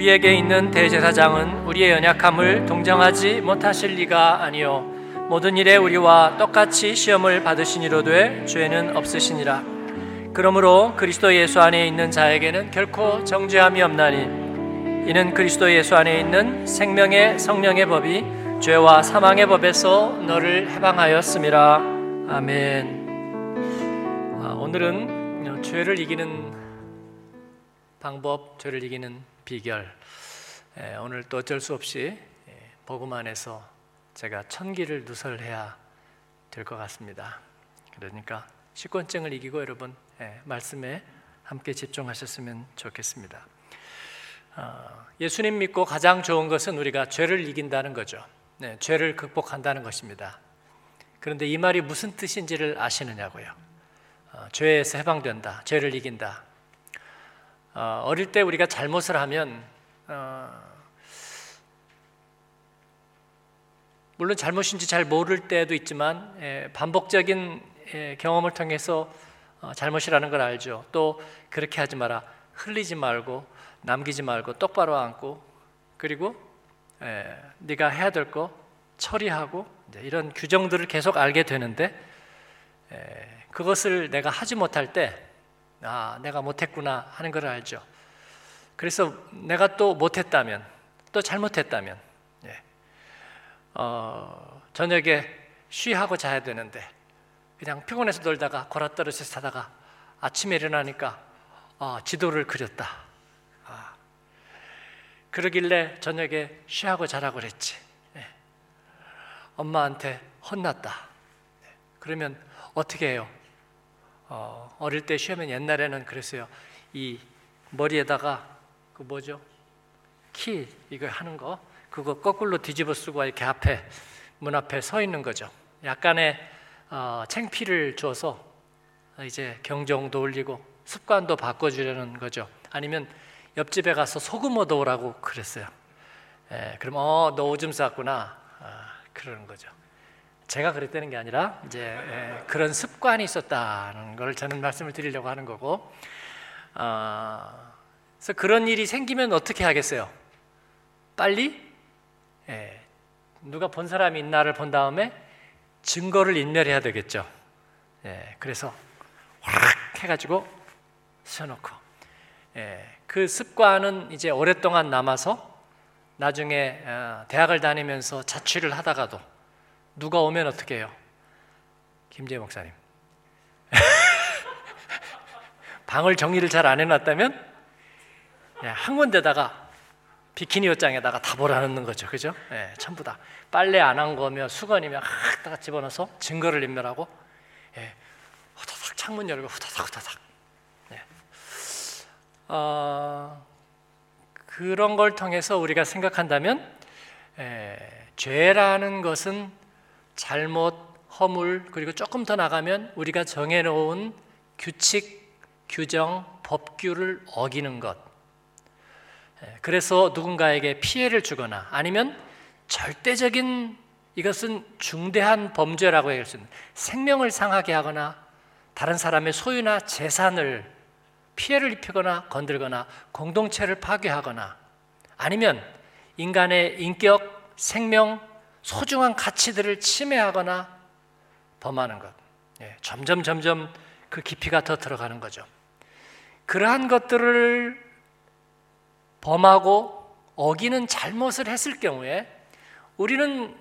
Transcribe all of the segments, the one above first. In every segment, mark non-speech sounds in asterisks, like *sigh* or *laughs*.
우리에게 있는 대제사장은 우리의 연약함을 동정하지 못하실 리가 아니요. 모든 일에 우리와 똑같이 시험을 받으시니로되 죄는 없으시니라. 그러므로 그리스도 예수 안에 있는 자에게는 결코 정죄함이 없나니 이는 그리스도 예수 안에 있는 생명의 성령의 법이 죄와 사망의 법에서 너를 해방하였음이라 아멘. 아, 오늘은 죄를 이기는 방법, 죄를 이기는 비결. 예, 오늘 또 어쩔 수 없이 예, 복음 안에서 제가 천기를 누설해야 될 것 같습니다. 그러니까 식권증을 이기고 여러분 예, 말씀에 함께 집중하셨으면 좋겠습니다. 어, 예수님 믿고 가장 좋은 것은 우리가 죄를 이긴다는 거죠. 네, 죄를 극복한다는 것입니다. 그런데 이 말이 무슨 뜻인지를 아시느냐고요. 어, 죄에서 해방된다, 죄를 이긴다. 어, 어릴 때 우리가 잘못을 하면 어, 물론 잘못인지 잘 모를 때도 있지만 예, 반복적인 예, 경험을 통해서 어, 잘못이라는 걸 알죠. 또 그렇게 하지 마라. 흘리지 말고 남기지 말고 똑바로 앉고 그리고 예, 네가 해야 될 거 처리하고 이런 규정들을 계속 알게 되는데 예, 그것을 내가 하지 못할 때 아, 내가 못했구나 하는 걸 알죠. 그래서 내가 또 못했다면, 또 잘못했다면, 예. 어, 저녁에 쉬하고 자야 되는데, 그냥 피곤해서 놀다가 고라떨어져서 자다가 아침에 일어나니까 어, 지도를 그렸다. 아, 그러길래 저녁에 쉬하고 자라고 그랬지. 예. 엄마한테 혼났다. 예. 그러면 어떻게 해요? 어, 어릴 때 쉬면 옛날에는 그랬어요. 이 머리에다가 그 뭐죠? 키 이거 하는 거 그거 거꾸로 뒤집어 쓰고 이렇게 앞에 문 앞에 서 있는 거죠. 약간의 어, 챙피를 줘서 이제 경종도 올리고 습관도 바꿔주려는 거죠. 아니면 옆집에 가서 소금 얻어오라고 그랬어요. 예, 그럼 어 너 오줌 쌌구나 아, 그러는 거죠. 제가 그랬다는 게 아니라 이제 예, 그런 습관이 있었다는 걸 저는 말씀을 드리려고 하는 거고 어, 그래서 그런 일이 생기면 어떻게 하겠어요? 빨리 예, 누가 본 사람이 있나를 본 다음에 증거를 인멸해야 되겠죠. 예, 그래서 확 해가지고 써놓고 예, 그 습관은 이제 오랫동안 남아서 나중에 어, 대학을 다니면서 자취를 하다가도 누가 오면 어떻게 해요? 김재 목사님. *laughs* 방을 정리를 잘 안 해놨다면 한 군데다가 비키니 옷장에다가 다 몰아넣는 거죠, 그죠? 예, 전부 다 빨래 안 한 거며 수건이며 다 집어넣어서 증거를 인멸하고 예, 후다닥 창문 열고 후다닥 후다닥. 예. 어, 그런 걸 통해서 우리가 생각한다면 예, 죄라는 것은 잘못, 허물, 그리고 조금 더 나가면 우리가 정해놓은 규칙, 규정, 법규를 어기는 것. 예, 그래서 누군가에게 피해를 주거나 아니면 절대적인 이것은 중대한 범죄라고 할수 있는 생명을 상하게 하거나 다른 사람의 소유나 재산을 피해를 입히거나 건들거나 공동체를 파괴하거나 아니면 인간의 인격, 생명, 소중한 가치들을 침해하거나 범하는 것. 예, 점점 점점 그 깊이가 더 들어가는 거죠. 그러한 것들을 범하고 어기는 잘못을 했을 경우에 우리는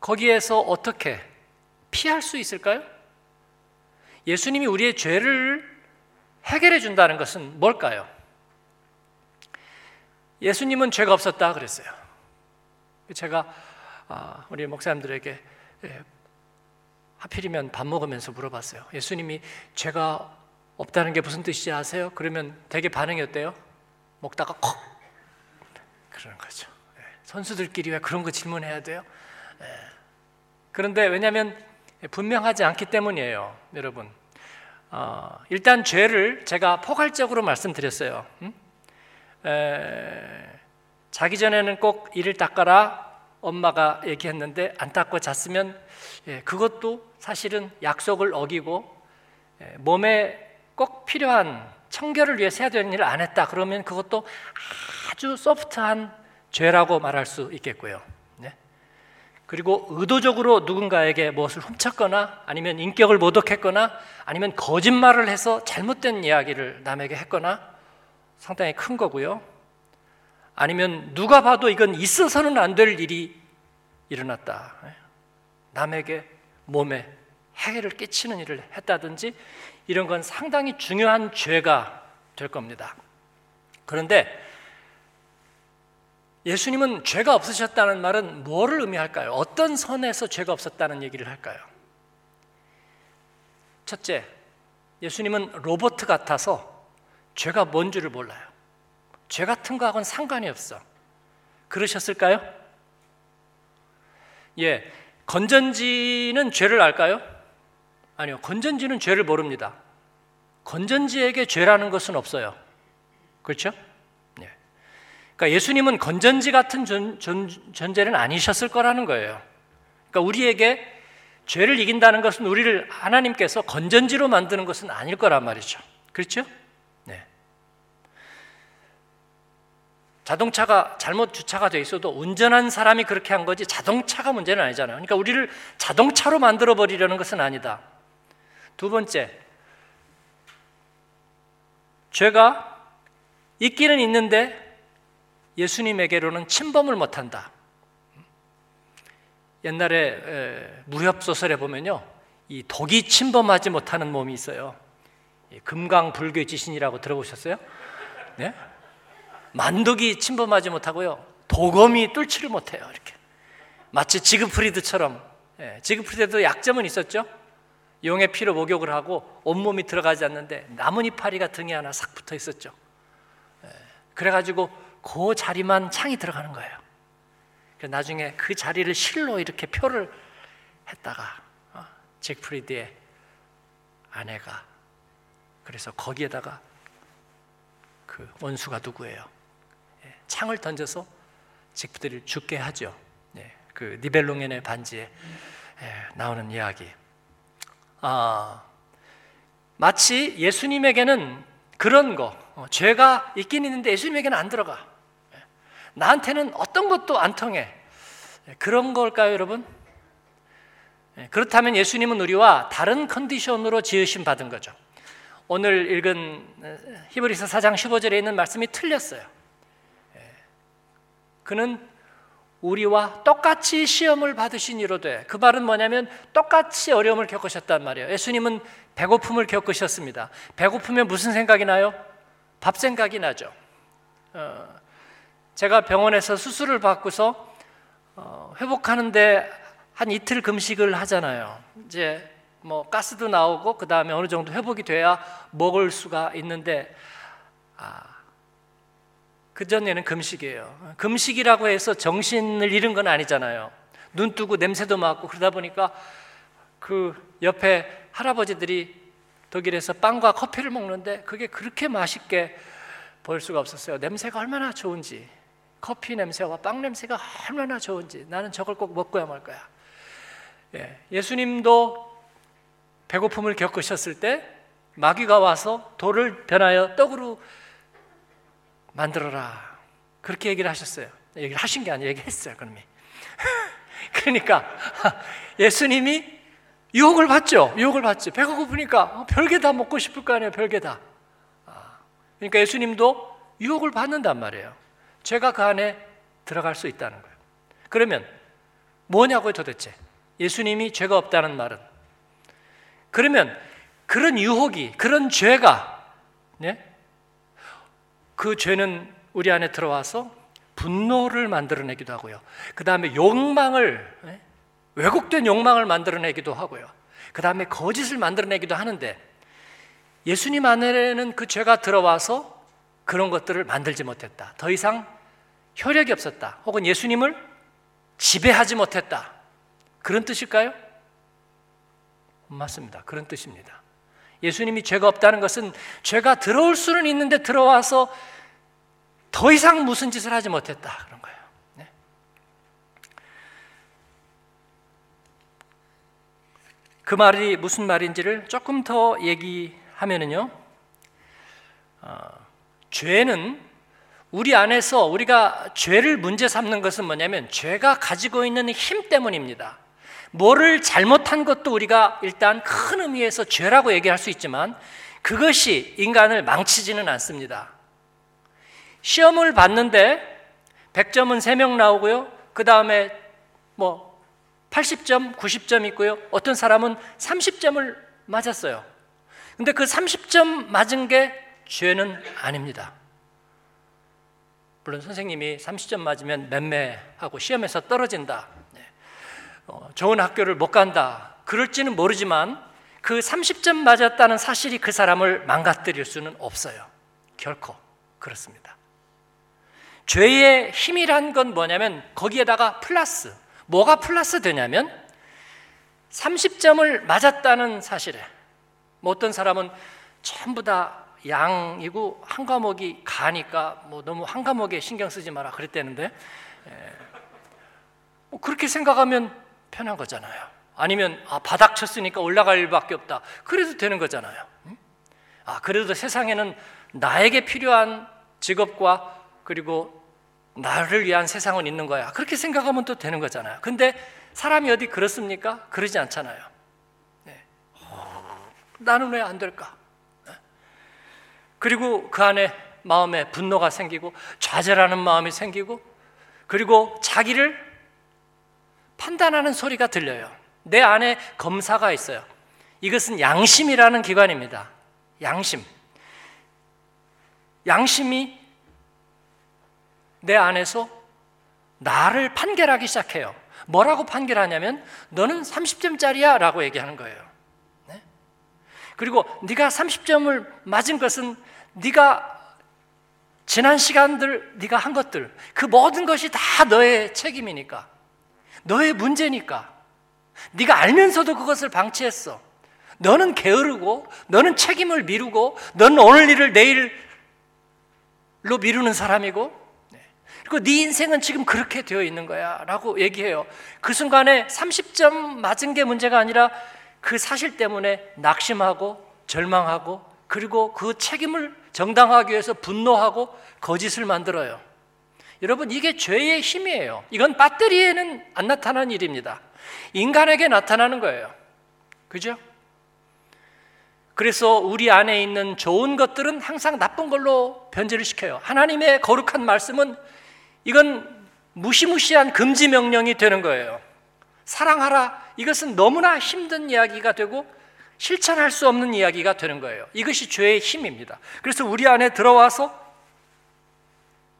거기에서 어떻게 피할 수 있을까요? 예수님이 우리의 죄를 해결해 준다는 것은 뭘까요? 예수님은 죄가 없었다 그랬어요. 제가 아, 우리 목사님들에게 예, 하필이면 밥 먹으면서 물어봤어요. 예수님이 죄가 없다는 게 무슨 뜻이지 아세요? 그러면 되게 반응이 어때요? 먹다가 콕 그러는 거죠. 예, 선수들끼리 왜 그런 거 질문해야 돼요? 예. 그런데 왜냐하면 분명하지 않기 때문이에요, 여러분. 어, 일단 죄를 제가 포괄적으로 말씀드렸어요. 음? 에, 자기 전에는 꼭 이를 닦아라 엄마가 얘기했는데 안 닦고 잤으면 예, 그것도 사실은 약속을 어기고 예, 몸에 꼭 필요한 청결을 위해서 해야 되는 일을 안 했다. 그러면 그것도 아주 소프트한 죄라고 말할 수 있겠고요. 네? 그리고 의도적으로 누군가에게 무엇을 훔쳤거나 아니면 인격을 모독했거나 아니면 거짓말을 해서 잘못된 이야기를 남에게 했거나 상당히 큰 거고요. 아니면 누가 봐도 이건 있어서는 안 될 일이 일어났다. 남에게 몸에 해를 끼치는 일을 했다든지 이런 건 상당히 중요한 죄가 될 겁니다. 그런데 예수님은 죄가 없으셨다는 말은 뭐를 의미할까요? 어떤 선에서 죄가 없었다는 얘기를 할까요? 첫째, 예수님은 로봇 같아서 죄가 뭔 줄을 몰라요. 죄 같은 거하고는 상관이 없어. 그러셨을까요? 예, 건전지는 죄를 알까요? 아니요, 건전지는 죄를 모릅니다. 건전지에게 죄라는 것은 없어요. 그렇죠? 네. 그러니까 예수님은 건전지 같은 존, 존, 존재는 아니셨을 거라는 거예요. 그러니까 우리에게 죄를 이긴다는 것은 우리를 하나님께서 건전지로 만드는 것은 아닐 거란 말이죠. 그렇죠? 네. 자동차가 잘못 주차가 돼 있어도 운전한 사람이 그렇게 한 거지 자동차가 문제는 아니잖아요. 그러니까 우리를 자동차로 만들어 버리려는 것은 아니다. 두 번째, 죄가 있기는 있는데 예수님에게로는 침범을 못한다. 옛날에 무협 소설에 보면요, 이 독이 침범하지 못하는 몸이 있어요. 금강 불교 지신이라고 들어보셨어요? 네? 만독이 침범하지 못하고요, 도검이 뚫지를 못해요. 이렇게 마치 지그프리드처럼. 예, 지그프리드도 약점은 있었죠. 용의 피로 목욕을 하고 온몸이 들어가지 않는데 나뭇잎파리가 등에 하나 싹 붙어 있었죠. 예, 그래가지고 그 자리만 창이 들어가는 거예요. 나중에 그 자리를 실로 이렇게 표를 했다가 어, 잭프리드의 아내가 그래서 거기에다가 그 원수가 누구예요? 예, 창을 던져서 잭프리드를 죽게 하죠. 예, 그 니벨롱엔의 반지에 나오는 이야기. 아, 마치 예수님에게는 그런 거, 어, 죄가 있긴 있는데 예수님에게는 안 들어가. 예. 나한테는 어떤 것도 안 통해. 예, 그런 걸까요, 여러분? 예, 그렇다면 예수님은 우리와 다른 컨디션으로 지으심 받은 거죠. 오늘 읽은 어, 히브리서 4장 15절에 있는 말씀이 틀렸어요. 그는 우리와 똑같이 시험을 받으신 이로되 그 말은 뭐냐면 똑같이 어려움을 겪으셨단 말이에요. 예수님은 배고픔을 겪으셨습니다. 배고프면 무슨 생각이 나요? 밥 생각이 나죠. 어, 제가 병원에서 수술을 받고서 어, 회복하는데 한 이틀 금식을 하잖아요. 이제 뭐 가스도 나오고 그 다음에 어느 정도 회복이 돼야 먹을 수가 있는데 아, 그 전에는 금식이에요. 금식이라고 해서 정신을 잃은 건 아니잖아요. 눈 뜨고 냄새도 맡고 그러다 보니까 그 옆에 할아버지들이 독일에서 빵과 커피를 먹는데 그게 그렇게 맛있게 보일 수가 없었어요. 냄새가 얼마나 좋은지. 커피 냄새와 빵 냄새가 얼마나 좋은지. 나는 저걸 꼭 먹고야 말 거야. 예, 예수님도 배고픔을 겪으셨을 때 마귀가 와서 돌을 변하여 떡으로 만들어라. 그렇게 얘기를 하셨어요. 얘기를 하신 게 아니라 얘기했어요, 그놈이. *laughs* 그러니까 예수님이 유혹을 받죠. 유혹을 받죠. 배가 고프니까 어, 별게 다 먹고 싶을 거 아니에요. 별게 다. 아, 그러니까 예수님도 유혹을 받는단 말이에요. 죄가 그 안에 들어갈 수 있다는 거예요. 그러면 뭐냐고요, 도대체? 예수님이 죄가 없다는 말은. 그러면 그런 유혹이, 그런 죄가, 네? 그 죄는 우리 안에 들어와서 분노를 만들어내기도 하고요. 그 다음에 욕망을, 예? 왜곡된 욕망을 만들어내기도 하고요. 그 다음에 거짓을 만들어내기도 하는데 예수님 안에는 그 죄가 들어와서 그런 것들을 만들지 못했다. 더 이상 효력이 없었다. 혹은 예수님을 지배하지 못했다. 그런 뜻일까요? 맞습니다. 그런 뜻입니다. 예수님이 죄가 없다는 것은 죄가 들어올 수는 있는데 들어와서 더 이상 무슨 짓을 하지 못했다 그런 거예요. 네. 그 말이 무슨 말인지를 조금 더 얘기하면은요. 죄는 우리 안에서 우리가 죄를 문제 삼는 것은 뭐냐면 죄가 가지고 있는 힘 때문입니다. 뭐를 잘못한 것도 우리가 일단 큰 의미에서 죄라고 얘기할 수 있지만 그것이 인간을 망치지는 않습니다. 시험을 봤는데 100점은 3명 나오고요. 그 다음에 뭐 80점, 90점 있고요. 어떤 사람은 30점을 맞았어요. 근데 그 30점 맞은 게 죄는 아닙니다. 물론 선생님이 30점 맞으면 맴매하고 시험에서 떨어진다. 네. 어, 좋은 학교를 못 간다. 그럴지는 모르지만 그 30점 맞았다는 사실이 그 사람을 망가뜨릴 수는 없어요. 결코 그렇습니다. 죄의 힘이란 건 뭐냐면 거기에다가 플러스 뭐가 플러스 되냐면 30점을 맞았다는 사실에 뭐 어떤 사람은 전부 다 양이고 한 과목이 가니까 뭐 너무 한 과목에 신경 쓰지 마라 그랬대는데 뭐 그렇게 생각하면 편한 거잖아요. 아니면 아, 바닥 쳤으니까 올라갈 일밖에 없다. 그래도 되는 거잖아요. 아 그래도 세상에는 나에게 필요한 직업과 그리고 나를 위한 세상은 있는 거야. 그렇게 생각하면 또 되는 거잖아요. 근데 사람이 어디 그렇습니까? 그러지 않잖아요. 네. 나는 왜 안 될까? 네. 그리고 그 안에 마음에 분노가 생기고 좌절하는 마음이 생기고 그리고 자기를 판단하는 소리가 들려요. 내 안에 검사가 있어요. 이것은 양심이라는 기관입니다. 양심. 양심이 내 안에서 나를 판결하기 시작해요. 뭐라고 판결하냐면 너는 30점짜리야 라고 얘기하는 거예요. 네? 그리고 네가 30점을 맞은 것은 네가 지난 시간들 네가 한 것들 그 모든 것이 다 너의 책임이니까 너의 문제니까 네가 알면서도 그것을 방치했어. 너는 게으르고 너는 책임을 미루고 너는 오늘 일을 내일로 미루는 사람이고 그리고 네 인생은 지금 그렇게 되어 있는 거야 라고 얘기해요. 그 순간에 30점 맞은 게 문제가 아니라 그 사실 때문에 낙심하고 절망하고 그리고 그 책임을 정당화하기 위해서 분노하고 거짓을 만들어요. 여러분 이게 죄의 힘이에요. 이건 배터리에는 안 나타나는 일입니다. 인간에게 나타나는 거예요. 그죠? 그래서 우리 안에 있는 좋은 것들은 항상 나쁜 걸로 변질을 시켜요. 하나님의 거룩한 말씀은 이건 무시무시한 금지 명령이 되는 거예요. 사랑하라. 이것은 너무나 힘든 이야기가 되고 실천할 수 없는 이야기가 되는 거예요. 이것이 죄의 힘입니다. 그래서 우리 안에 들어와서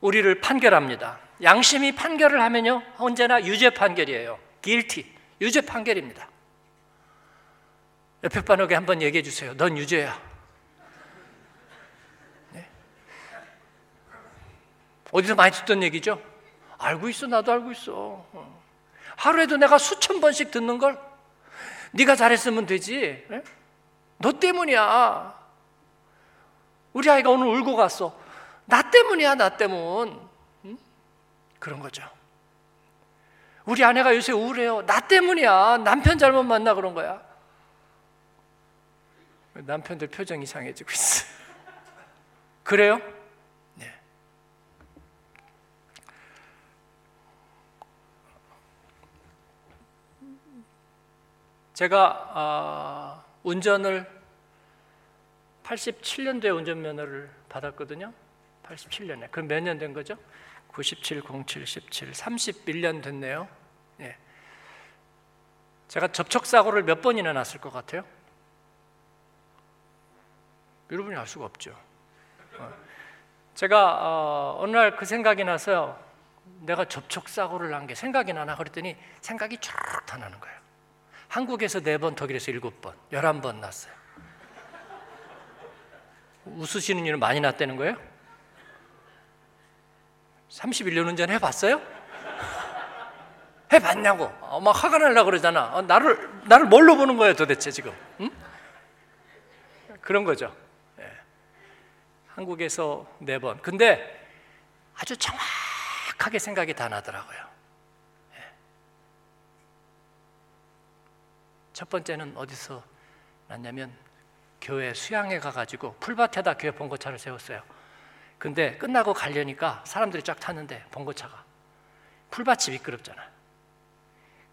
우리를 판결합니다. 양심이 판결을 하면요. 언제나 유죄 판결이에요. guilty. 유죄 판결입니다. 옆에 반에게 한번 얘기해 주세요. 넌 유죄야. 어디서 많이 듣던 얘기죠? 알고 있어, 나도 알고 있어. 하루에도 내가 수천 번씩 듣는 걸 네가 잘했으면 되지. 너 때문이야. 우리 아이가 오늘 울고 갔어. 나 때문이야, 나 때문. 그런 거죠. 우리 아내가 요새 우울해요. 나 때문이야. 남편 잘못 만나 그런 거야. 남편들 표정 이상해지고 있어. *laughs* 그래요? 제가 어, 운전을 87년도에 운전면허를 받았거든요. 87년에. 그럼 몇년 된 거죠? 97, 07, 17, 31년 됐네요. 예. 제가 접촉 사고를 몇 번이나 났을 것 같아요? 여러분이 알 수가 없죠. 어. 제가 어, 어느 날 그 생각이 나서 내가 접촉 사고를 난 게 생각이 나나 그랬더니 생각이 쫙 나는 거예요. 한국에서 네 번, 독일에서 일곱 번, 열한 번 났어요. 웃으시는 일은 많이 났다는 거예요? 31년 운전 해봤어요? 해봤냐고. 어, 막 화가 날라 그러잖아. 어, 나를 나를 뭘로 보는 거예요, 도대체 지금? 응? 그런 거죠. 예. 한국에서 네 번. 근데 아주 정확하게 생각이 다 나더라고요. 첫 번째는 어디서 났냐면 교회 수양회 가가지고 풀밭에다 교회 봉고차를 세웠어요. 근데 끝나고 가려니까 사람들이 쫙 탔는데 봉고차가 풀밭이 미끄럽잖아.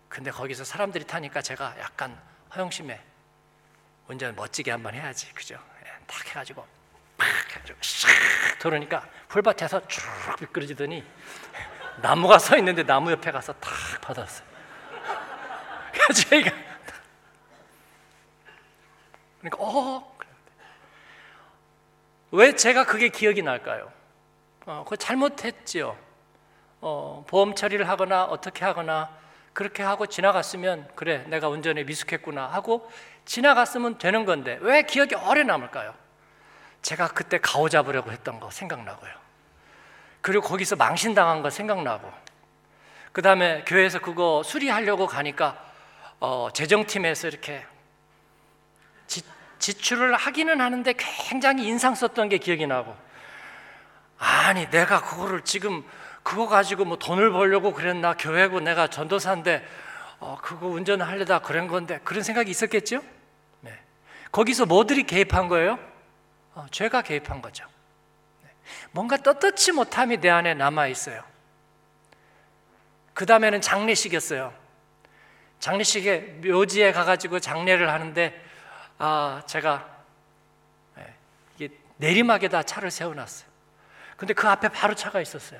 근데 거기서 사람들이 타니까 제가 약간 허영심에 운전 멋지게 한번 해야지, 그죠? 예, 탁 해가지고 팍 해가지고 샥 돌으니까 풀밭에서 쭉 미끄러지더니 나무가 서 있는데 나무 옆에 가서 탁 받았어요. *laughs* 그래서 저희가 그러니까 어. 왜 제가 그게 기억이 날까요? 어, 그 잘못했지요. 어, 보험 처리를 하거나 어떻게 하거나 그렇게 하고 지나갔으면 그래 내가 운전에 미숙했구나 하고 지나갔으면 되는 건데 왜 기억이 오래 남을까요? 제가 그때 가오 잡으려고 했던 거 생각나고요. 그리고 거기서 망신당한 거 생각나고 그 다음에 교회에서 그거 수리하려고 가니까 어, 재정팀에서 이렇게 지, 지출을 하기는 하는데 굉장히 인상 썼던 게 기억이 나고 아니 내가 그거를 지금 그거 가지고 뭐 돈을 벌려고 그랬나 교회고 내가 전도사인데 어, 그거 운전하려다 그런 건데 그런 생각이 있었겠죠? 네. 거기서 뭐들이 개입한 거예요? 어, 죄가 개입한 거죠. 네. 뭔가 떳떳지 못함이 내 안에 남아 있어요. 그 다음에는 장례식이었어요. 장례식에 묘지에 가가지고 장례를 하는데 아 제가 네, 이게 내리막에다 차를 세워놨어요. 근데 그 앞에 바로 차가 있었어요.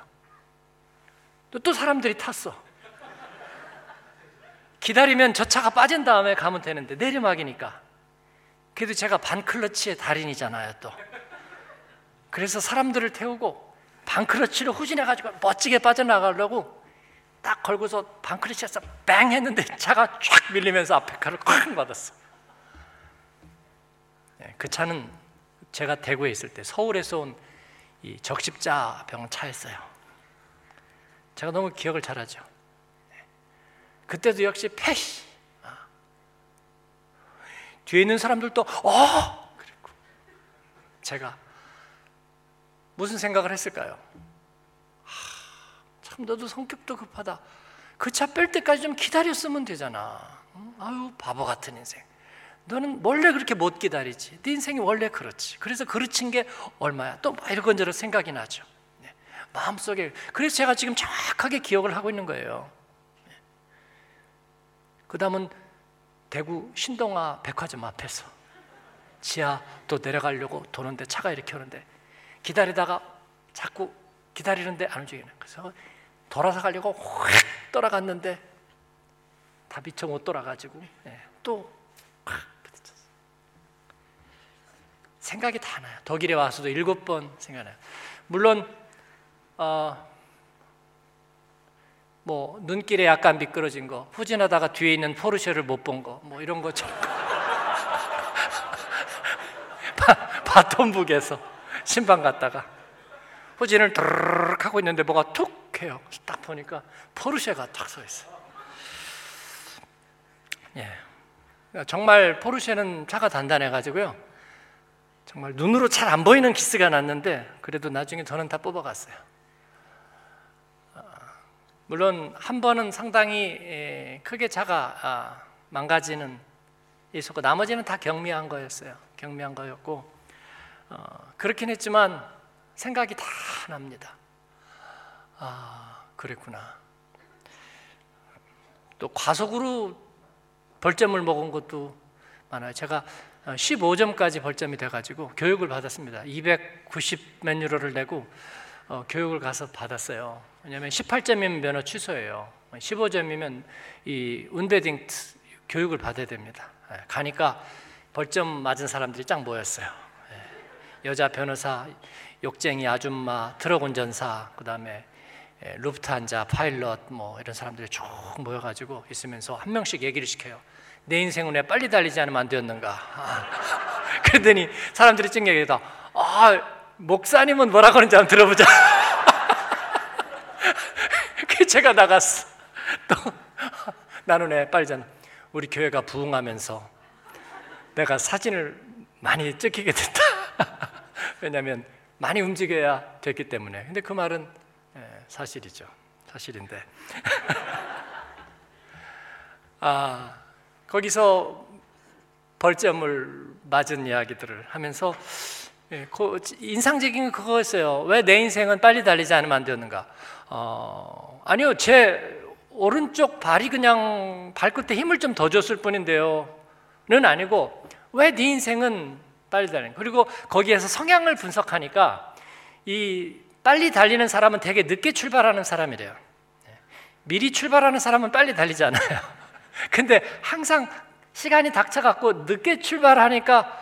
또, 또 사람들이 탔어. 기다리면 저 차가 빠진 다음에 가면 되는데 내리막이니까. 그래도 제가 반클러치의 달인이잖아요, 또. 그래서 사람들을 태우고 반클러치를 후진해 가지고 멋지게 빠져나가려고 딱 걸고서 반클러치에서 뱅 했는데 차가 쫙 밀리면서 앞에 칼을 쾅 받았어. 네, 그 차는 제가 대구에 있을 때 서울에서 온이 적십자 병 차였어요. 제가 너무 기억을 잘하죠. 네. 그때도 역시 패시. 아. 뒤에 있는 사람들도 어 그랬고 제가 무슨 생각을 했을까요? 참 너도 성격도 급하다. 그 차 뺄 때까지 좀 기다렸으면 되잖아. 아유 바보 같은 인생. 너는 원래 그렇게 못 기다리지. 네 인생이 원래 그렇지. 그래서 그르친 게 얼마야? 또 이런저런 생각이 나죠. 네. 마음속에 그래서 제가 지금 정확하게 기억을 하고 있는 거예요. 네. 그 다음은 대구 신동아 백화점 앞에서 지하 또 내려가려고 도는데 차가 이렇게 오는데 기다리다가 자꾸 기다리는데 안 움직이는 그래서 돌아서 가려고 확 돌아갔는데 다 미처 못 돌아가지고 네. 또 생각이 다 나요. 독일에 와서도 일곱 번 생각나요. 물론 어, 뭐 눈길에 약간 미끄러진 거, 후진하다가 뒤에 있는 포르쉐를 못 본 거, 뭐 이런 거죠. *laughs* 바톤북에서 신방 갔다가 후진을 드르륵 하고 있는데 뭐가 툭 해요. 딱 보니까 포르쉐가 탁서 있어요. 예. 정말 포르쉐는 차가 단단해 가지고요. 정말 눈으로 잘 안 보이는 기스가 났는데 그래도 나중에 저는 다 뽑아갔어요. 아, 물론 한 번은 상당히 크게 차가 아, 망가지는 있었고 나머지는 다 경미한 거였어요. 경미한 거였고 어, 그렇긴 했지만 생각이 다 납니다. 아 그랬구나. 또 과속으로 벌점을 먹은 것도 많아요. 제가 15점까지 벌점이 돼가지고 교육을 받았습니다. 290몇 유로를 내고 어, 교육을 가서 받았어요. 왜냐하면 18점이면 면허 취소예요. 15점이면 이 운베딩 교육을 받아야 됩니다. 예, 가니까 벌점 맞은 사람들이 쫙 모였어요. 예, 여자 변호사, 욕쟁이 아줌마, 트럭 운전사, 그 다음에 예, 루프트한자, 파일럿 뭐 이런 사람들이 쭉 모여가지고 있으면서 한 명씩 얘기를 시켜요. 내 인생은 왜 빨리 달리지 않으면 안 되었는가? *laughs* 그러더니 사람들이 찡 얘기다. 아, 목사님은 뭐라고 하는지 한번 들어보자. *laughs* 그 제가 나갔어. 또 *laughs* 나는 왜 빨리 잖아. 우리 교회가 부흥하면서 내가 사진을 많이 찍히게 됐다. 왜냐하면 많이 움직여야 됐기 때문에. 근데 그 말은 예, 사실이죠. 사실인데. 아. 거기서 벌점을 맞은 이야기들을 하면서 예, 인상적인 게 그거였어요. 왜 내 인생은 빨리 달리지 않으면 안 되는가? 어, 아니요, 제 오른쪽 발이 그냥 발끝에 힘을 좀 더 줬을 뿐인데요.는 아니고 왜 네 인생은 빨리 달리는? 그리고 거기에서 성향을 분석하니까 이 빨리 달리는 사람은 되게 늦게 출발하는 사람이래요. 네. 미리 출발하는 사람은 빨리 달리지 않아요. 근데 항상 시간이 닥쳐갖고 늦게 출발하니까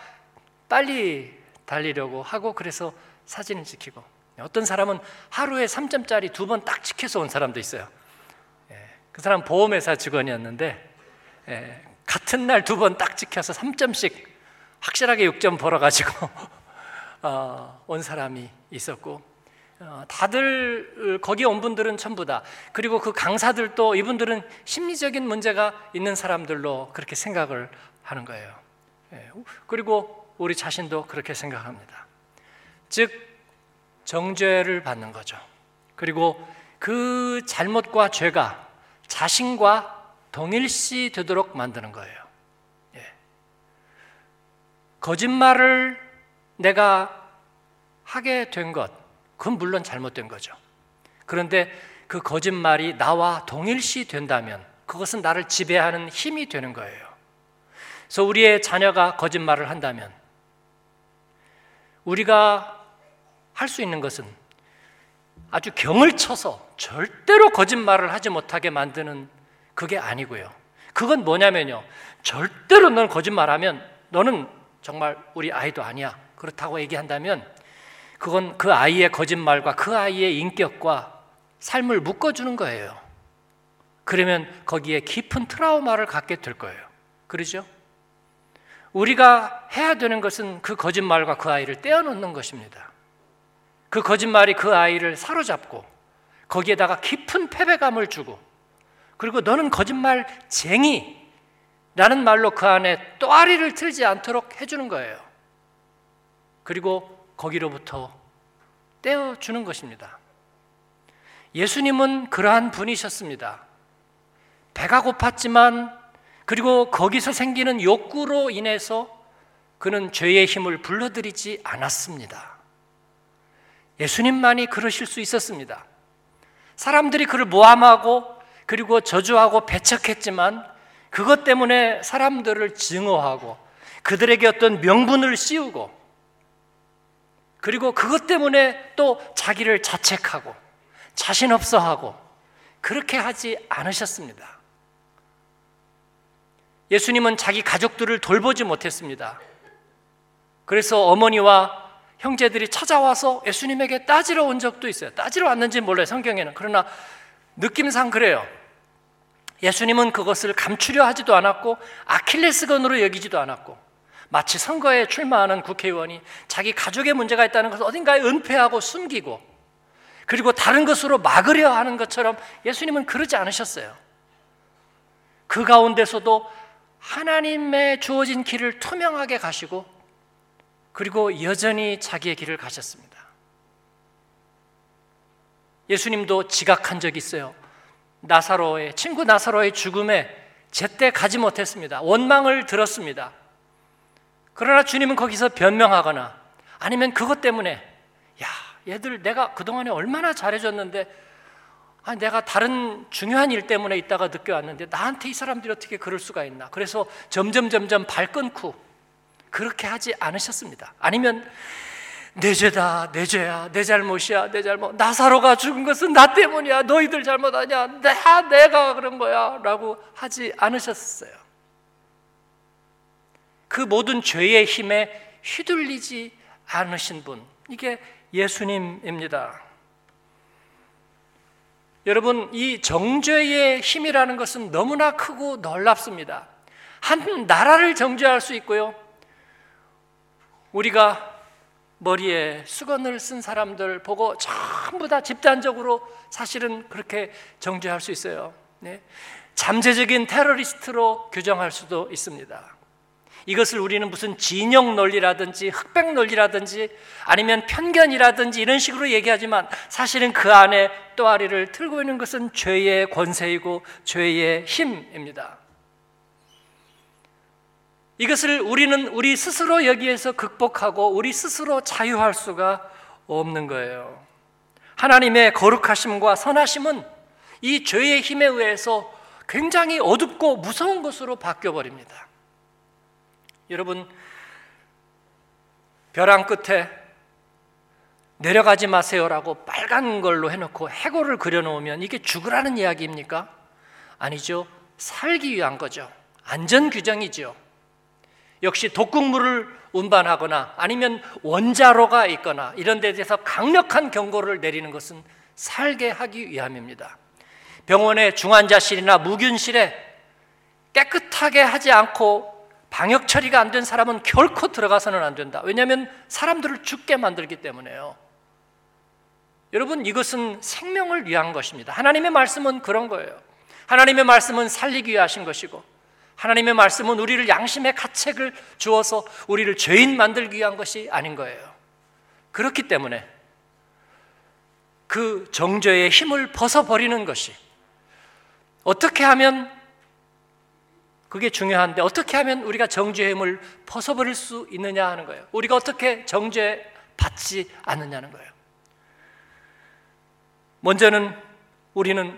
빨리 달리려고 하고 그래서 사진을 찍히고 어떤 사람은 하루에 3점짜리 두 번딱 지켜서 온 사람도 있어요. 예, 그 사람 보험회사 직원이었는데 예, 같은 날 두 번딱 지켜서 3점씩 확실하게 6점 벌어가지고 *laughs* 어, 온 사람이 있었고 어, 다들 거기 온 분들은 전부 다 그리고 그 강사들도 이분들은 심리적인 문제가 있는 사람들로 그렇게 생각을 하는 거예요. 예, 그리고 우리 자신도 그렇게 생각합니다. 즉 정죄를 받는 거죠. 그리고 그 잘못과 죄가 자신과 동일시 되도록 만드는 거예요. 예. 거짓말을 내가 하게 된 것, 그건 물론 잘못된 거죠. 그런데 그 거짓말이 나와 동일시 된다면 그것은 나를 지배하는 힘이 되는 거예요. 그래서 우리의 자녀가 거짓말을 한다면 우리가 할 수 있는 것은 아주 경을 쳐서 절대로 거짓말을 하지 못하게 만드는 그게 아니고요. 그건 뭐냐면요. 절대로 넌 거짓말하면 너는 정말 우리 아이도 아니야. 그렇다고 얘기한다면 그건 그 아이의 거짓말과 그 아이의 인격과 삶을 묶어주는 거예요. 그러면 거기에 깊은 트라우마를 갖게 될 거예요. 그러죠? 우리가 해야 되는 것은 그 거짓말과 그 아이를 떼어놓는 것입니다. 그 거짓말이 그 아이를 사로잡고 거기에다가 깊은 패배감을 주고 그리고 너는 거짓말쟁이 라는 말로 그 안에 또아리를 틀지 않도록 해주는 거예요. 그리고 거기로부터 떼어주는 것입니다. 예수님은 그러한 분이셨습니다. 배가 고팠지만 그리고 거기서 생기는 욕구로 인해서 그는 죄의 힘을 불러들이지 않았습니다. 예수님만이 그러실 수 있었습니다. 사람들이 그를 모함하고 그리고 저주하고 배척했지만 그것 때문에 사람들을 증오하고 그들에게 어떤 명분을 씌우고 그리고 그것 때문에 또 자기를 자책하고 자신 없어 하고 그렇게 하지 않으셨습니다. 예수님은 자기 가족들을 돌보지 못했습니다. 그래서 어머니와 형제들이 찾아와서 예수님에게 따지러 온 적도 있어요. 따지러 왔는지 몰라요, 성경에는. 그러나 느낌상 그래요. 예수님은 그것을 감추려 하지도 않았고 아킬레스건으로 여기지도 않았고 마치 선거에 출마하는 국회의원이 자기 가족의 문제가 있다는 것을 어딘가에 은폐하고 숨기고 그리고 다른 것으로 막으려 하는 것처럼 예수님은 그러지 않으셨어요. 그 가운데서도 하나님의 주어진 길을 투명하게 가시고 그리고 여전히 자기의 길을 가셨습니다. 예수님도 지각한 적이 있어요. 나사로의 친구 나사로의 죽음에 제때 가지 못했습니다. 원망을 들었습니다. 그러나 주님은 거기서 변명하거나 아니면 그것 때문에 야, 얘들 내가 그동안에 얼마나 잘해줬는데 아, 내가 다른 중요한 일 때문에 있다가 늦게 왔는데 나한테 이 사람들이 어떻게 그럴 수가 있나. 그래서 점점 점점 발 끊고 그렇게 하지 않으셨습니다. 아니면 내 죄다, 내 죄야, 내 잘못이야, 내 잘못. 나사로가 죽은 것은 나 때문이야. 너희들 잘못 아니야. 내, 내가 그런 거야. 라고 하지 않으셨어요. 그 모든 죄의 힘에 휘둘리지 않으신 분, 이게 예수님입니다. 여러분, 이 정죄의 힘이라는 것은 너무나 크고 놀랍습니다. 한 나라를 정죄할 수 있고요. 우리가 머리에 수건을 쓴 사람들 보고 전부 다 집단적으로 사실은 그렇게 정죄할 수 있어요. 네. 잠재적인 테러리스트로 규정할 수도 있습니다. 이것을 우리는 무슨 진영 논리라든지 흑백 논리라든지 아니면 편견이라든지 이런 식으로 얘기하지만 사실은 그 안에 또아리를 틀고 있는 것은 죄의 권세이고 죄의 힘입니다. 이것을 우리는 우리 스스로 여기에서 극복하고 우리 스스로 자유할 수가 없는 거예요. 하나님의 거룩하심과 선하심은 이 죄의 힘에 의해서 굉장히 어둡고 무서운 것으로 바뀌어 버립니다. 여러분 벼랑 끝에 내려가지 마세요라고 빨간 걸로 해놓고 해골을 그려놓으면 이게 죽으라는 이야기입니까? 아니죠. 살기 위한 거죠. 안전 규정이죠. 역시 독극물을 운반하거나 아니면 원자로가 있거나 이런 데 대해서 강력한 경고를 내리는 것은 살게 하기 위함입니다. 병원의 중환자실이나 무균실에 깨끗하게 하지 않고 방역 처리가 안 된 사람은 결코 들어가서는 안 된다. 왜냐하면 사람들을 죽게 만들기 때문에요. 여러분 이것은 생명을 위한 것입니다. 하나님의 말씀은 그런 거예요. 하나님의 말씀은 살리기 위해 하신 것이고 하나님의 말씀은 우리를 양심의 가책을 주어서 우리를 죄인 만들기 위한 것이 아닌 거예요. 그렇기 때문에 그 정죄의 힘을 벗어버리는 것이 어떻게 하면 그게 중요한데 어떻게 하면 우리가 정죄의 힘을 벗어버릴 수 있느냐 하는 거예요. 우리가 어떻게 정죄 받지 않느냐는 거예요. 먼저는 우리는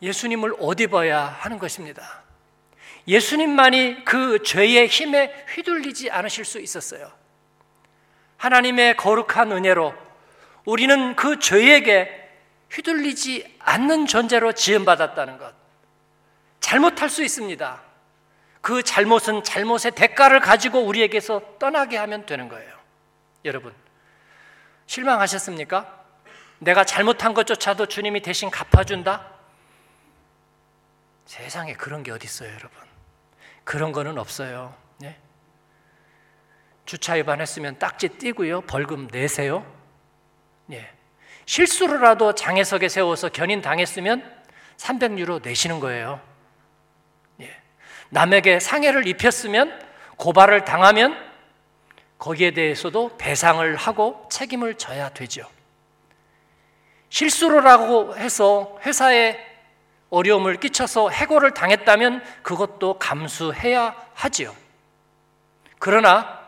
예수님을 옷 입어야 하는 것입니다. 예수님만이 그 죄의 힘에 휘둘리지 않으실 수 있었어요. 하나님의 거룩한 은혜로 우리는 그 죄에게 휘둘리지 않는 존재로 지음받았다는 것. 잘못할 수 있습니다. 그 잘못은 잘못의 대가를 가지고 우리에게서 떠나게 하면 되는 거예요. 여러분, 실망하셨습니까? 내가 잘못한 것조차도 주님이 대신 갚아준다? 세상에 그런 게 어디 있어요, 여러분? 그런 거는 없어요. 네? 주차 위반했으면 딱지 띄고요, 벌금 내세요. 예. 실수로라도 장애석에 세워서 견인 당했으면 300유로 내시는 거예요. 남에게 상해를 입혔으면 고발을 당하면 거기에 대해서도 배상을 하고 책임을 져야 되죠. 실수로라고 해서 회사에 어려움을 끼쳐서 해고를 당했다면 그것도 감수해야 하지요. 그러나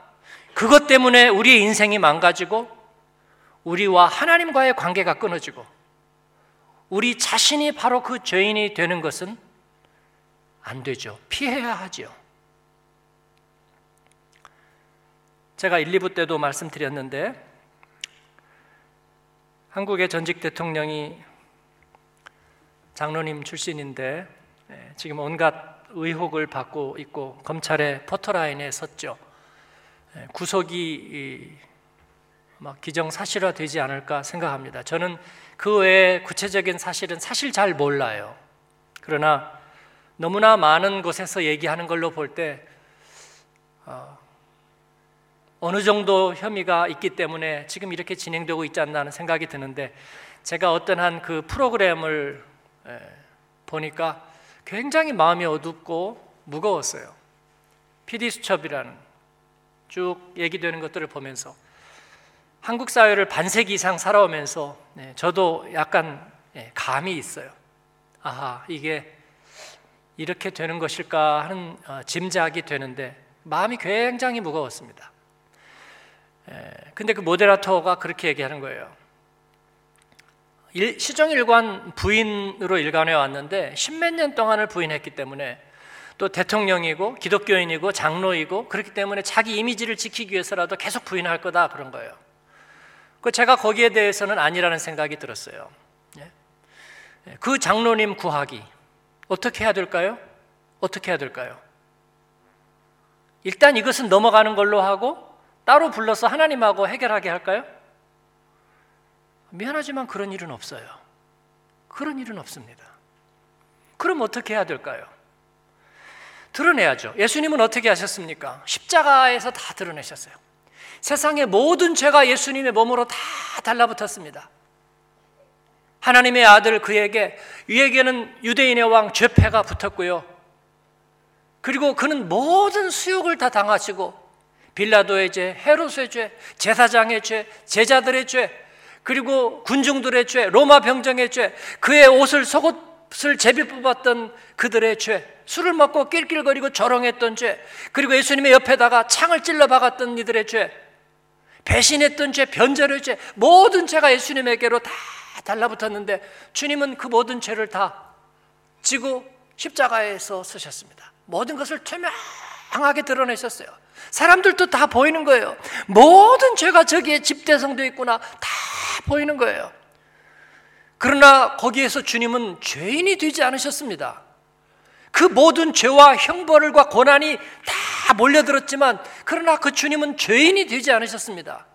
그것 때문에 우리의 인생이 망가지고 우리와 하나님과의 관계가 끊어지고 우리 자신이 바로 그 죄인이 되는 것은 안 되죠. 피해야 하죠. 제가 1, 2부 때도 말씀드렸는데 한국의 전직 대통령이 장로님 출신인데 예, 지금 온갖 의혹을 받고 있고 검찰의 포토라인에 섰죠. 예, 구속이 막 기정사실화 되지 않을까 생각합니다. 저는 그 외에 구체적인 사실은 사실 잘 몰라요. 그러나 너무나 많은 곳에서 얘기하는 걸로 볼때 어, 어느 정도 혐의가 있기 때문에 지금 이렇게 진행되고 있지 않나 하는 생각이 드는데 제가 어떤 한 그 프로그램을 에, 보니까 굉장히 마음이 어둡고 무거웠어요. PD 수첩이라는 쭉 얘기되는 것들을 보면서 한국 사회를 반세기 이상 살아오면서 네, 저도 약간 예, 감이 있어요. 아하 이게 이렇게 되는 것일까 하는 어, 짐작이 되는데 마음이 굉장히 무거웠습니다. 근데 그 모데라터가 그렇게 얘기하는 거예요. 시정일관 부인으로 일관해 왔는데 십몇 년 동안을 부인했기 때문에 또 대통령이고 기독교인이고 장로이고 그렇기 때문에 자기 이미지를 지키기 위해서라도 계속 부인할 거다 그런 거예요. 그 제가 거기에 대해서는 아니라는 생각이 들었어요. 예? 그 장로님 구하기 어떻게 해야 될까요? 어떻게 해야 될까요? 일단 이것은 넘어가는 걸로 하고 따로 불러서 하나님하고 해결하게 할까요? 미안하지만 그런 일은 없어요. 그런 일은 없습니다. 그럼 어떻게 해야 될까요? 드러내야죠. 예수님은 어떻게 하셨습니까? 십자가에서 다 드러내셨어요. 세상의 모든 죄가 예수님의 몸으로 다 달라붙었습니다. 하나님의 아들 그에게 위에게는 유대인의 왕 죄패가 붙었고요. 그리고 그는 모든 수욕을 다 당하시고 빌라도의 죄, 헤롯의 죄, 제사장의 죄, 제자들의 죄, 그리고 군중들의 죄, 로마 병정의 죄, 그의 옷을 속옷 값을 제비 뽑았던 그들의 죄, 술을 먹고 낄낄거리고 조롱했던 죄, 그리고 예수님의 옆에다가 창을 찔러 박았던 이들의 죄, 배신했던 죄, 변절의 죄, 모든 죄가 예수님에게로 다 달라붙었는데 주님은 그 모든 죄를 다 지고 십자가에서 쓰셨습니다. 모든 것을 투명하게 드러내셨어요. 사람들도 다 보이는 거예요. 모든 죄가 저기에 집대성되어 있구나. 다 보이는 거예요. 그러나 거기에서 주님은 죄인이 되지 않으셨습니다. 그 모든 죄와 형벌과 고난이 다 몰려들었지만 그러나 그 주님은 죄인이 되지 않으셨습니다.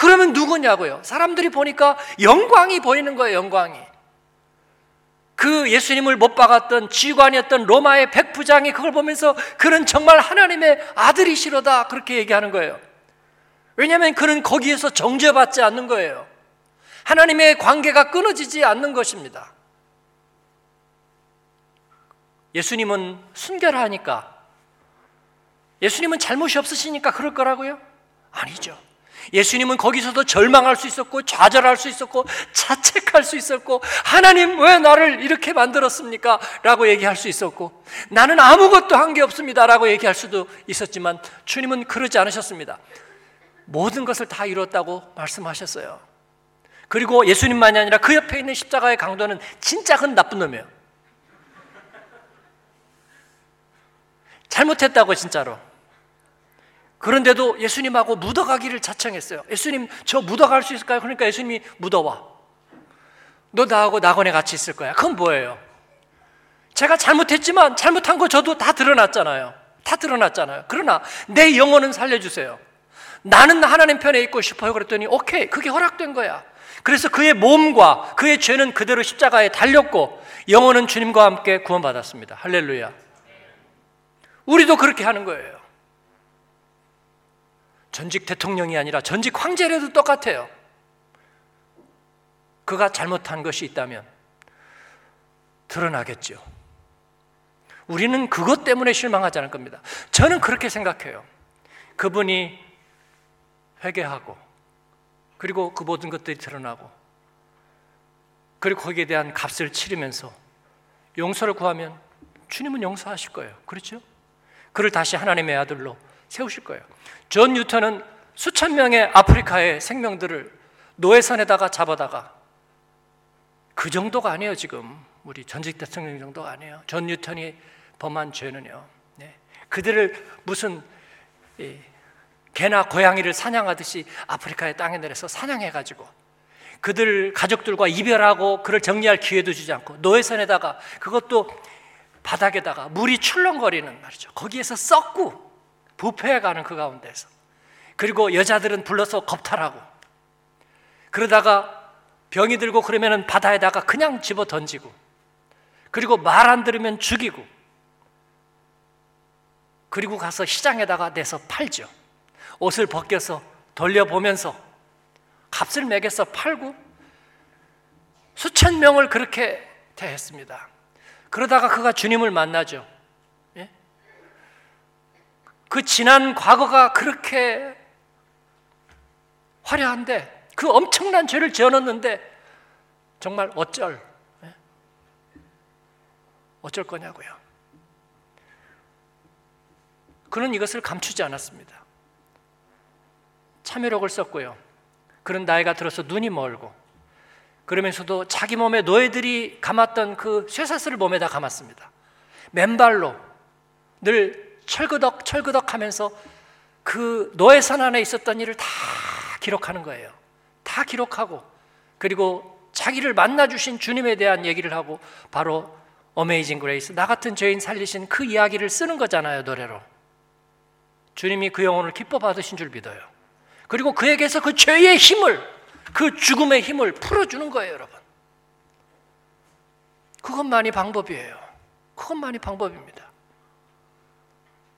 그러면 누구냐고요? 사람들이 보니까 영광이 보이는 거예요, 영광이. 그 예수님을 못 박았던 지관이었던 로마의 백부장이 그걸 보면서 그는 정말 하나님의 아들이시로다 그렇게 얘기하는 거예요. 왜냐하면 그는 거기에서 정죄받지 않는 거예요. 하나님의 관계가 끊어지지 않는 것입니다. 예수님은 순결하니까 예수님은 잘못이 없으시니까 그럴 거라고요? 아니죠. 예수님은 거기서도 절망할 수 있었고 좌절할 수 있었고 자책할 수 있었고 하나님 왜 나를 이렇게 만들었습니까? 라고 얘기할 수 있었고 나는 아무것도 한 게 없습니다 라고 얘기할 수도 있었지만 주님은 그러지 않으셨습니다. 모든 것을 다 이뤘다고 말씀하셨어요. 그리고 예수님만이 아니라 그 옆에 있는 십자가의 강도는 진짜 큰 나쁜 놈이에요. 잘못했다고 진짜로 그런데도 예수님하고 묻어가기를 자청했어요. 예수님, 저 묻어갈 수 있을까요? 그러니까 예수님이 묻어와. 너 나하고 낙원에 같이 있을 거야. 그건 뭐예요? 제가 잘못했지만 잘못한 거 저도 다 드러났잖아요. 다 드러났잖아요. 그러나 내 영혼은 살려주세요. 나는 하나님 편에 있고 싶어요. 그랬더니 오케이, 그게 허락된 거야. 그래서 그의 몸과 그의 죄는 그대로 십자가에 달렸고 영혼은 주님과 함께 구원받았습니다. 할렐루야. 우리도 그렇게 하는 거예요. 전직 대통령이 아니라 전직 황제라도 똑같아요. 그가 잘못한 것이 있다면 드러나겠죠. 우리는 그것 때문에 실망하지 않을 겁니다. 저는 그렇게 생각해요. 그분이 회개하고 그리고 그 모든 것들이 드러나고 그리고 거기에 대한 값을 치르면서 용서를 구하면 주님은 용서하실 거예요. 그렇죠? 그를 다시 하나님의 아들로 세우실 거예요. 존 뉴턴은 수천 명의 아프리카의 생명들을 노예선에다가 잡아다가 그 정도가 아니에요 지금 우리 전직 대통령 정도가 아니에요. 존 뉴턴이 범한 죄는요. 네. 그들을 무슨 이, 개나 고양이를 사냥하듯이 아프리카의 땅에 내려서 사냥해가지고 그들 가족들과 이별하고 그를 정리할 기회도 주지 않고 노예선에다가 그것도 바닥에다가 물이 출렁거리는 말이죠. 거기에서 썩고 부패해가는 그 가운데서 그리고 여자들은 불러서 겁탈하고 그러다가 병이 들고 그러면은 바다에다가 그냥 집어 던지고 그리고 말 안 들으면 죽이고 그리고 가서 시장에다가 내서 팔죠. 옷을 벗겨서 돌려보면서 값을 매겨서 팔고 수천 명을 그렇게 대했습니다. 그러다가 그가 주님을 만나죠. 그 지난 과거가 그렇게 화려한데 그 엄청난 죄를 지어놨는데 정말 어쩔 예? 어쩔 거냐고요. 그는 이것을 감추지 않았습니다. 참여력을 썼고요. 그런 나이가 들어서 눈이 멀고 그러면서도 자기 몸에 노예들이 감았던 그 쇠사슬을 몸에다 감았습니다. 맨발로 늘 철그덕 철그덕 하면서 그 노예선 안에 있었던 일을 다 기록하는 거예요. 다 기록하고 그리고 자기를 만나 주신 주님에 대한 얘기를 하고 바로 Amazing Grace 나 같은 죄인 살리신 그 이야기를 쓰는 거잖아요, 노래로. 주님이 그 영혼을 기뻐 받으신 줄 믿어요. 그리고 그에게서 그 죄의 힘을 그 죽음의 힘을 풀어 주는 거예요, 여러분. 그것만이 방법이에요. 그것만이 방법입니다.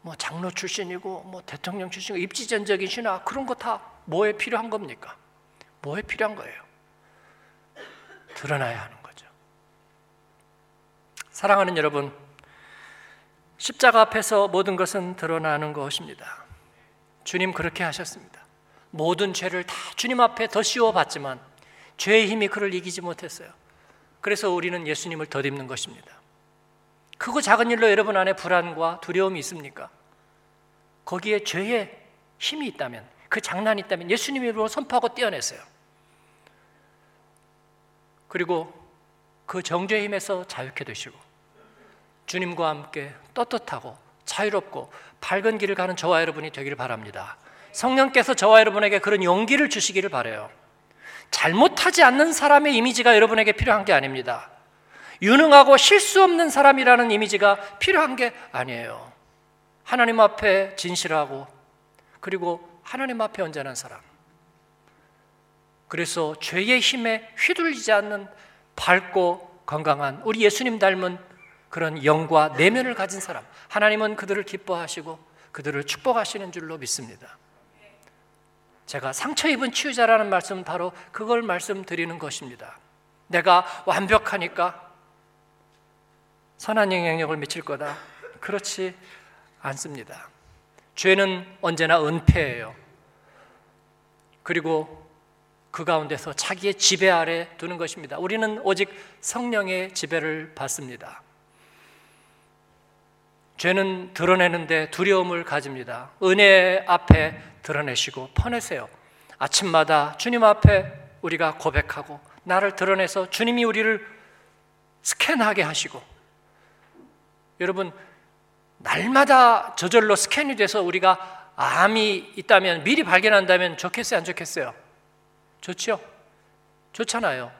뭐 장로 출신이고 뭐 대통령 출신이고 입지전적인 신화 그런 거 다 뭐에 필요한 겁니까? 뭐에 필요한 거예요? 드러나야 하는 거죠. 사랑하는 여러분, 십자가 앞에서 모든 것은 드러나는 것입니다. 주님 그렇게 하셨습니다. 모든 죄를 다 주님 앞에 더 씌워 봤지만 죄의 힘이 그를 이기지 못했어요. 그래서 우리는 예수님을 덧입는 것입니다. 크고 작은 일로 여러분 안에 불안과 두려움이 있습니까? 거기에 죄의 힘이 있다면, 그 장난이 있다면 예수님 이름으로 선포하고 떼어내세요. 그리고 그 정죄의 힘에서 자유케 되시고 주님과 함께 떳떳하고 자유롭고 밝은 길을 가는 저와 여러분이 되기를 바랍니다. 성령께서 저와 여러분에게 그런 용기를 주시기를 바래요. 잘못하지 않는 사람의 이미지가 여러분에게 필요한 게 아닙니다. 유능하고 실수 없는 사람이라는 이미지가 필요한 게 아니에요. 하나님 앞에 진실하고 그리고 하나님 앞에 언제나 사람. 그래서 죄의 힘에 휘둘리지 않는 밝고 건강한 우리 예수님 닮은 그런 영과 내면을 가진 사람. 하나님은 그들을 기뻐하시고 그들을 축복하시는 줄로 믿습니다. 제가 상처 입은 치유자라는 말씀은 바로 그걸 말씀드리는 것입니다. 내가 완벽하니까 선한 영향력을 미칠 거다. 그렇지 않습니다. 죄는 언제나 은폐예요. 그리고 그 가운데서 자기의 지배 아래 두는 것입니다. 우리는 오직 성령의 지배를 받습니다. 죄는 드러내는데 두려움을 가집니다. 은혜 앞에 드러내시고 퍼내세요. 아침마다 주님 앞에 우리가 고백하고 나를 드러내서 주님이 우리를 스캔하게 하시고 여러분 날마다 저절로 스캔이 돼서 우리가 암이 있다면 미리 발견한다면 좋겠어요 안 좋겠어요? 좋죠? 좋잖아요.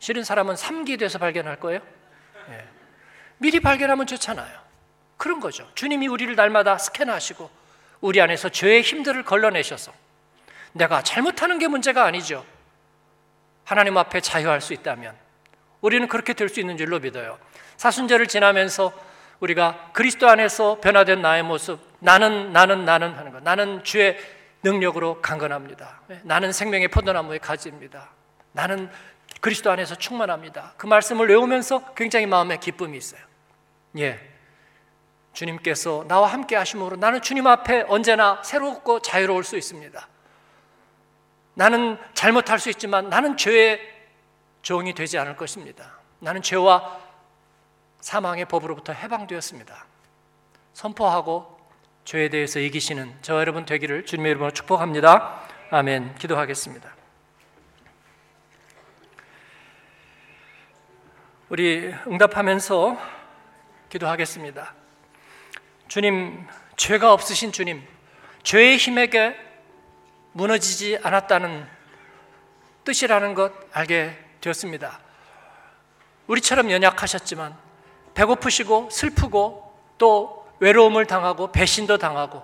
싫은 사람은 3기 돼서 발견할 거예요? 네. 미리 발견하면 좋잖아요. 그런 거죠. 주님이 우리를 날마다 스캔하시고 우리 안에서 죄의 힘들을 걸러내셔서 내가 잘못하는 게 문제가 아니죠. 하나님 앞에 자유할 수 있다면 우리는 그렇게 될 수 있는 줄로 믿어요. 사순절을 지나면서 우리가 그리스도 안에서 변화된 나의 모습, 나는 나는 나는 하는 거. 나는 주의 능력으로 강건합니다. 네, 나는 생명의 포도나무의 가지입니다. 나는 그리스도 안에서 충만합니다. 그 말씀을 외우면서 굉장히 마음에 기쁨이 있어요. 예. 주님께서 나와 함께 하심으로 나는 주님 앞에 언제나 새롭고 자유로울 수 있습니다. 나는 잘못할 수 있지만 나는 죄의 종이 되지 않을 것입니다. 나는 죄와 사망의 법으로부터 해방되었습니다. 선포하고 죄에 대해서 이기시는 저와 여러분 되기를 주님의 이름으로 축복합니다. 아멘. 기도하겠습니다. 우리 응답하면서 기도하겠습니다. 주님, 죄가 없으신 주님, 죄의 힘에게 무너지지 않았다는 뜻이라는 것 알게 되었습니다. 우리처럼 연약하셨지만 배고프시고 슬프고 또 외로움을 당하고 배신도 당하고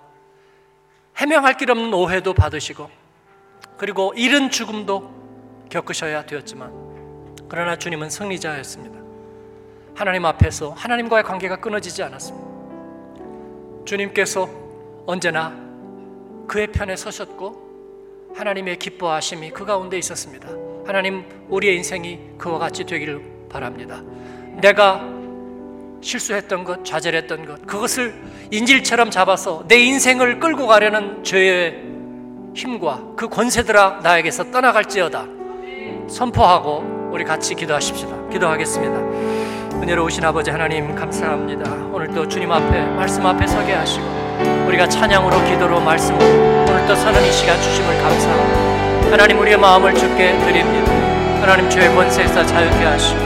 해명할 길 없는 오해도 받으시고 그리고 이른 죽음도 겪으셔야 되었지만 그러나 주님은 승리자였습니다. 하나님 앞에서 하나님과의 관계가 끊어지지 않았습니다. 주님께서 언제나 그의 편에 서셨고 하나님의 기뻐하심이 그 가운데 있었습니다. 하나님 우리의 인생이 그와 같이 되기를 바랍니다. 내가 실수했던 것, 좌절했던 것, 그것을 인질처럼 잡아서 내 인생을 끌고 가려는 죄의 힘과 그 권세들아 나에게서 떠나갈지어다. 선포하고 우리 같이 기도하십시다. 기도하겠습니다. 은혜로우신 아버지 하나님 감사합니다. 오늘도 주님 앞에 말씀 앞에 서게 하시고 우리가 찬양으로 기도로 말씀으로 오늘도 서는 이 시간 주심을 감사합니다. 하나님 우리의 마음을 주께 드립니다. 하나님 죄의 권세에서 자유케 하시고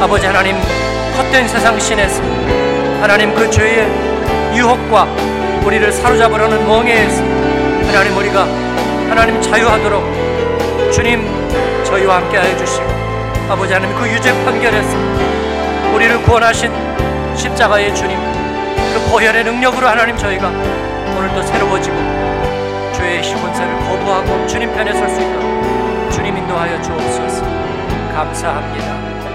아버지 하나님 헛된 세상 신에서 하나님 그 죄의 유혹과 우리를 사로잡으려는 멍에에서 하나님 우리가 하나님 자유하도록 주님 저희와 함께 하여 주시고 아버지 하나님 그 유죄 판결에서 우리를 구원하신 십자가의 주님 그 보혈의 능력으로 하나님 저희가 오늘도 새로워지고 죄의 시권세를 거부하고 주님 편에 설 수 있도록 주님 인도하여 주옵소서 감사합니다.